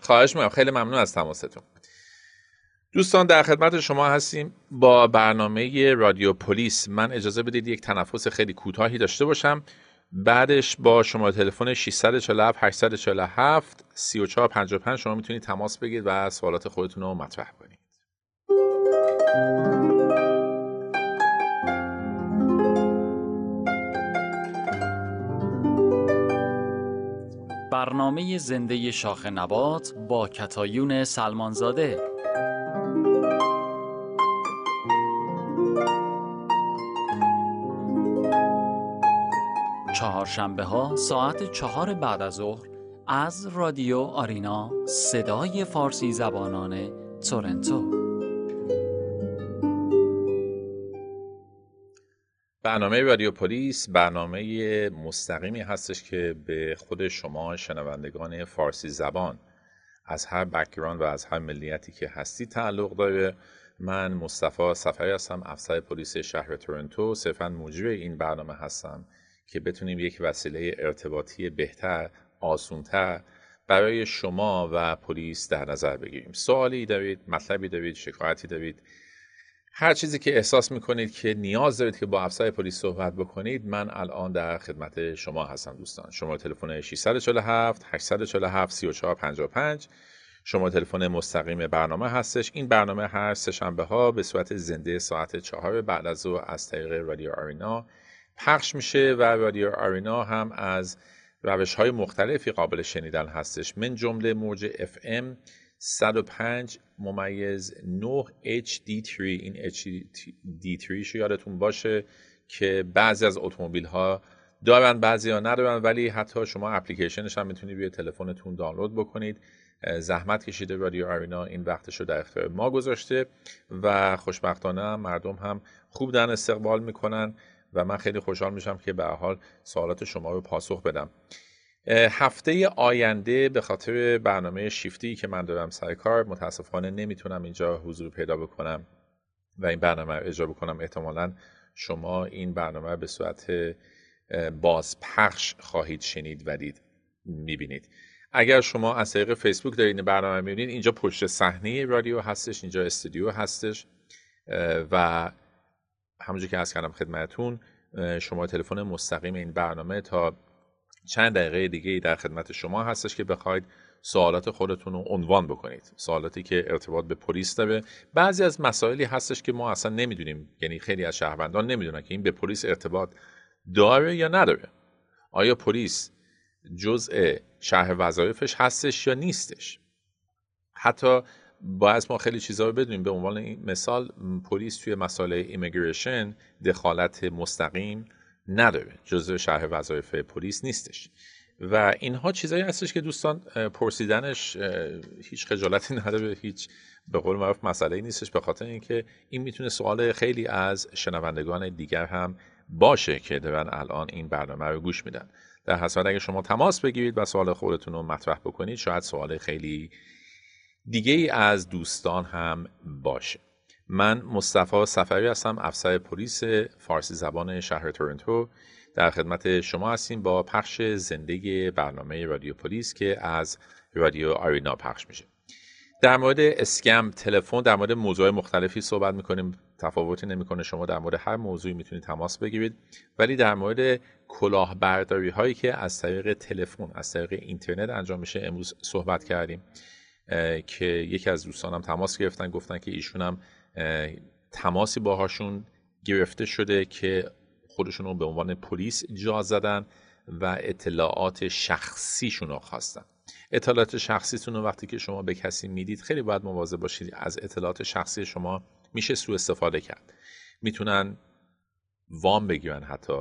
خواهش می‌کنم. خیلی ممنون از تماستون. دوستان در خدمت شما هستیم با برنامه رادیو پلیس. من اجازه بدید یک تنفس خیلی کوتاهی داشته باشم. بعدش با شما تلفن 647 847 3455 شما می‌تونید تماس بگیرید و سوالات خودتون رو مطرح کنید. برنامه زنده شاخ نبات با کتایون سلمانزاده. چهارشنبه ها ساعت چهار بعد از ظهر از رادیو آرینا صدای فارسی زبانان تورنتو. برنامه رادیو پلیس برنامه مستقیمی هستش که به خود شما شنوندگان فارسی زبان از هر background و از هر ملیتی که هستی تعلق داره. من مصطفی سفری هستم افسر پلیس شهر تورنتو. صرفا مجری این برنامه هستم که بتونیم یک وسیله ارتباطی بهتر آسونتر برای شما و پلیس در نظر بگیریم. سوالی دارید مطلبی دارید شکایتی دارید هر چیزی که احساس می‌کنید که نیاز دارید که با افسر پلیس صحبت بکنید من الان در خدمت شما هستم دوستان. شما تلفن 647 847 3455 شما تلفن مستقیم برنامه هستش. این برنامه هر سهشنبه ها به صورت زنده ساعت چهار بعد از ظهر از طریق رادیو آرینا پخش میشه و رادیو آرینا هم از روش های مختلفی قابل شنیدن هستش. من جمله موج FM 105 ممیز 9 HD3 این HD3 شو یادتون باشه که بعضی از اتومبیل ها دارن بعضی ها ندارن ولی حتی شما اپلیکیشنش هم می‌تونید روی تلفنتون دانلود بکنید. زحمت کشیده رادیو آرینا این وقتش رو در اختیار ما گذاشته و خوشبختانه مردم هم خوب در استقبال می‌کنن و من خیلی خوشحال میشم که به حال سوالات شما رو پاسخ بدم. هفته آینده به خاطر برنامه شیفتی که من دارم سر کار متاسفانه نمی‌تونم اینجا حضور پیدا بکنم و این برنامه رو اجرا بکنم. احتمالا شما این برنامه به صورت بازپخش خواهید شنید و دید می‌بینید. اگر شما از طریق فیسبوک دارید این برنامه می‌بینید اینجا پشت صحنه رادیو هستش اینجا استودیو هستش و همونجور که از کردم خدمتون شما تلفن مستقیم این برنامه تا چند دقیقه دیگه در خدمت شما هستش که بخواید سوالات خودتون رو عنوان بکنید. سوالاتی که ارتباط به پلیس داره. بعضی از مسائلی هستش که ما اصلا نمی‌دونیم. یعنی خیلی از شهروندان نمی‌دونن که این به پلیس ارتباط داره یا نداره. آیا پلیس جزء شهر وظایفش هستش یا نیستش؟ حتی باید ما خیلی چیزا رو بدونیم. به عنوان این مثال پلیس توی مسائل ایمیگریشن دخالت مستقیم نداره جزء شرح وظایف پلیس نیستش. و اینها چیزایی هستش که دوستان پرسیدنش هیچ خجالتی [LAUGHS] نداره هیچ به قول معروف مسئله نیستش. به خاطر اینکه این می‌تونه سوال خیلی از شنوندگان دیگر هم باشه که دارن الان این برنامه رو گوش میدن. در حسابت اگه شما تماس بگیرید و سوال خودتون رو مطرح بکنید شاید سوال خیلی دیگه ای از دوستان هم باشه. من مصطفی سفری هستم افسر پلیس فارسی زبان شهر تورنتو. در خدمت شما هستیم با پخش زنده برنامه رادیو پلیس که از رادیو آرینا پخش میشه. در مورد اسکم تلفن در مورد موضوع مختلفی صحبت می‌کنیم. تفاوتی نمی‌کنه شما در مورد هر موضوعی می‌تونید تماس بگیرید. ولی در مورد کلاهبرداری هایی که از طریق تلفن از طریق اینترنت انجام میشه امروز صحبت کردیم که یکی از دوستانم تماس گرفتن گفتن که ایشون هم تماسی باهاشون گرفته شده که خودشون رو به عنوان پلیس جا زدن و اطلاعات شخصیشون رو خواستن. اطلاعات شخصیتون رو وقتی که شما به کسی می‌دید خیلی باید مواظب باشید از اطلاعات شخصی شما میشه سوء استفاده کرد. می‌تونن وام بگیرن حتی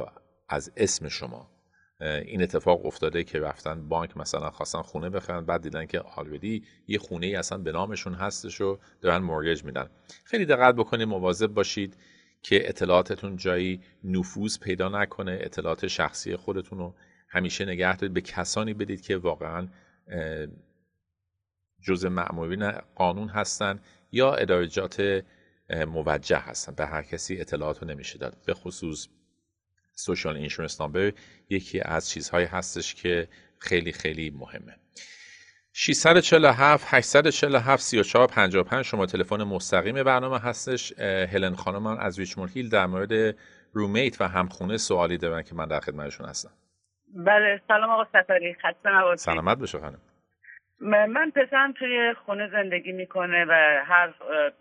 از اسم شما. این اتفاق افتاده که رفتن بانک مثلا خواستن خونه بخرن بعد دیدن که آلردی یه خونه ای اصلا به نامشون هستش و دارن مورگج میدن. خیلی دقت بکنید مواظب باشید که اطلاعاتتون جایی نفوذ پیدا نکنه اطلاعات شخصی خودتون رو همیشه نگه دارید. به کسانی بدید که واقعا جزء مأمورین قانون هستن یا ادارجات موجه هستن. به هر کسی اطلاعات رو نمیشه داد. به خصوص سوشال اینشورنس نامبر یکی از چیزهایی هستش که خیلی خیلی مهمه. 647 847 3455 شما تلفن مستقیم برنامه هستش. هلن خانم از ریچموند هیل در مورد رومیت و همخونه سوالی دارن که من در خدمتشون هستم. بله سلام آقا سفری. خسته نباشید. سلامت بشه خانم. من پسرم توی خونه زندگی می‌کنه و هر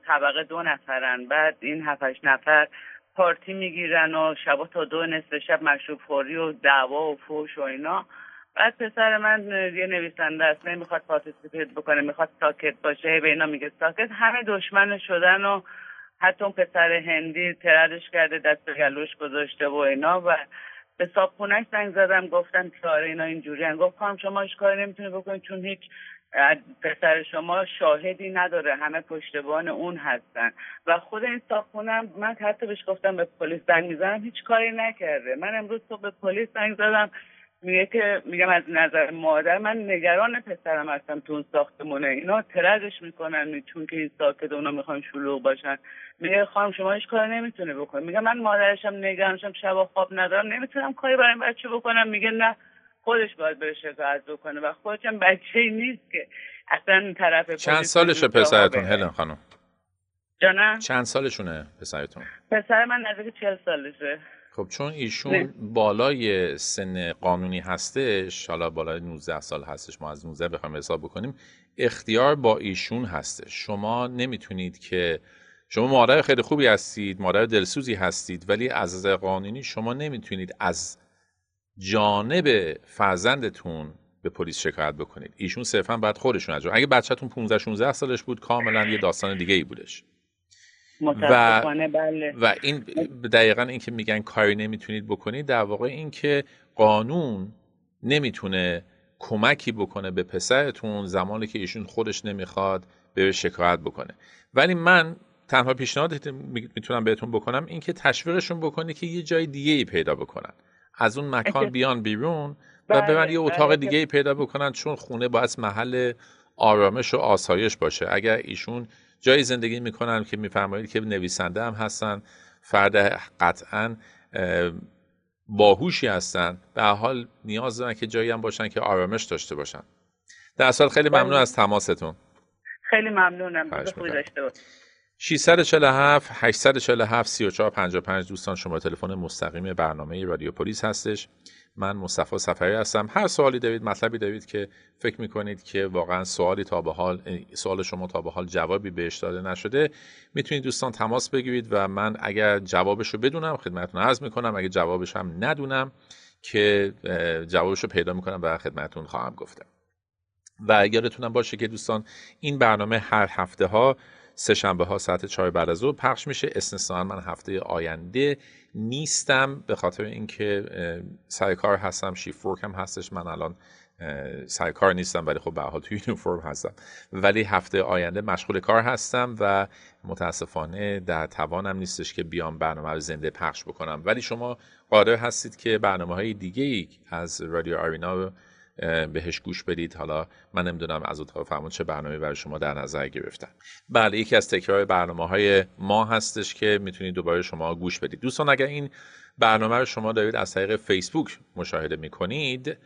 طبقه دو نفرن. بعد این هفتش نفر پارتی می‌گیرن و شبا تا دو نصف شب مشروب خوری و دعوا و فوش و اینا. بعد پسر من یه نویسنده است نمی‌خواد participate بکنه می‌خواد ساکت باشه به اینا میگه ساکت. همه دشمن شدن و حتی اون پسر هندی threat ش کرده دست به گلوش گذاشته و اینا. و به صابخونهش زنگ زدم گفتم آره اینا اینجوری گفت خانم شما هیچ کاری نمی‌تونی بکنید چون هیچ پسر شما شاهدی نداره. همه پشتبان اون هستن. و خود این صابخونه من حتی بهش گفتم به پلیس زنگ می‌زنم هیچ کاری نکرده. من امروز صبح به پلیس زنگ زدم. میگه که میگم از نظر مادر من نگران پسرم هستم تو اون ساختمونه. اینا تردش می‌کنن چون که این ساکت اونا می‌خوان شلوغ باشن. میگه خانم شما هیچ کار نمی‌تونه بکنه میگه من مادرشم نگرانشم شب خواب ندارم. نمی‌تونم کاری برای بچه بکنم. میگه نه. خودش باید بره شکایت بکنه و خودشم بچه نیست که اصلا طرف چند سالشه پسرتون هلن خانم؟ جانم چند سالشونه پسرتون؟ پسر من نزدیک چهل سالشه. خب چون ایشون بالای سن قانونی هستش حالا بالای 19 سال هستش ما از 19 بخوایم حساب بکنیم اختیار با ایشون هستش. شما نمی‌تونید که شما مادر خیلی خوبی هستید مادر دلسوزی هستید ولی از قانونی شما نمی‌تونید از جانب فرزندتون به پلیس شکایت بکنید. ایشون صرفا باید خودشون انجام اگه بچهتون 15 16 سالش بود کاملا یه داستان دیگه ای بودش و, بله. و این دقیقا این که میگن کاری نمی‌تونید بکنید در واقع این که قانون نمی‌تونه کمکی بکنه به پسرتون زمانی که ایشون خودش نمی‌خواد به شکایت بکنه. ولی من تنها پیشنهاد می‌تونم بهتون بکنم این که تشویقشون بکنه که یه جای دیگه ای پیدا بکنن. از اون مکان بیان بیرون و بله، ببرن یه اتاق بله. دیگه ای پیدا بکنن چون خونه باید محل آرامش و آسایش باشه. اگر ایشون جایی زندگی می‌کنن که میفرمایید که نویسنده هم هستن فرد قطعا باهوشی هستن به حال نیاز دارن که جایی هم باشن که آرامش داشته باشن. در سال خیلی ممنون از تماستون. خیلی ممنونم. 647 847 3455 دوستان شما تلفن مستقیم برنامه رادیو پلیس هستش. من مصطفی سفری هستم. هر سوالی دارید مطلبی دارید که فکر می‌کنید که واقعا سوالی تا به حال سوال شما تا به حال جوابی بهش داده نشده می‌تونید دوستان تماس بگیرید و من اگر جوابش رو بدونم خدمتتون عرض می‌کنم. اگر جوابش هم ندونم که جوابش رو پیدا می‌کنم و خدمتتون خواهم گفتم و یادتونم باشه که دوستان این برنامه هر هفته ها سه شنبه ها ساعت چهار بعد از ظهر پخش میشه. استثنا من هفته آینده نیستم به خاطر اینکه سر کار هستم شیف ورک هم هستش. من الان سر کار نیستم ولی خب به حال توی یونیفرم هستم. ولی هفته آینده مشغول کار هستم و متاسفانه در توانم نیستش که بیام برنامه رو زنده پخش بکنم. ولی شما قادر هستید که برنامه های دیگه ای از رادیو آرینا بهش گوش بدید. حالا من نمی‌دونم از اتاق فرمان چه برنامه برای شما در نظر گرفتن. بله یکی از تکرار برنامه های ما هستش که می‌تونید دوباره شما گوش بدید. دوستان اگر این برنامه رو شما دارید از طریق فیسبوک مشاهده می‌کنید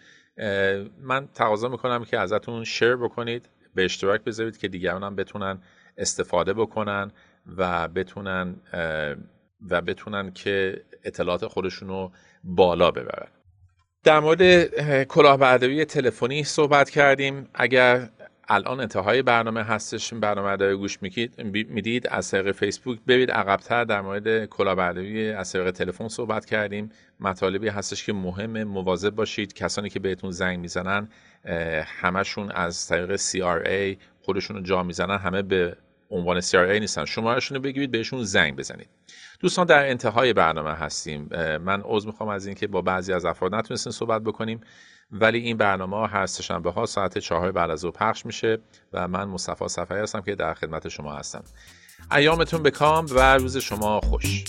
من تقاضا می‌کنم که ازتون شیر بکنید به اشتراک بذارید که دیگران هم بتونن استفاده بکنن و بتونن و بتونن که اطلاعات خودشون رو بالا ببرن. در مورد کلاهبرداری تلفنی صحبت کردیم. اگر الان انتهای برنامه هستش برنامه داره گوش می‌دید از طریق فیسبوک ببینید. عقبتر در مورد کلاهبرداری از طریق تلفن صحبت کردیم. مطالبی هستش که مهم مواظب باشید. کسانی که بهتون زنگ می‌زنن همشون از طریق CRA خودشون رو جا می‌زنن همه به عنوان CRA نیستن. شمارهشون رو بگیرید بهشون زنگ بزنید. دوستان در انتهای برنامه هستیم. من عذر می‌خوام از اینکه با بعضی از افراد نتونستیم صحبت بکنیم ولی این برنامه هر سهشنبه ها ساعت چهار بعد از پخش میشه و من مصطفی سفری هستم که در خدمت شما هستم. ایامتون به کام و روز شما خوش.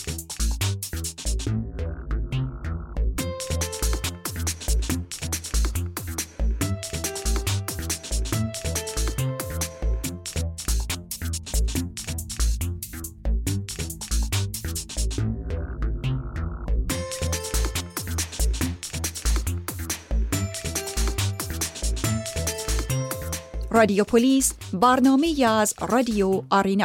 رادیو پلیس برنامه از رادیو آرینا.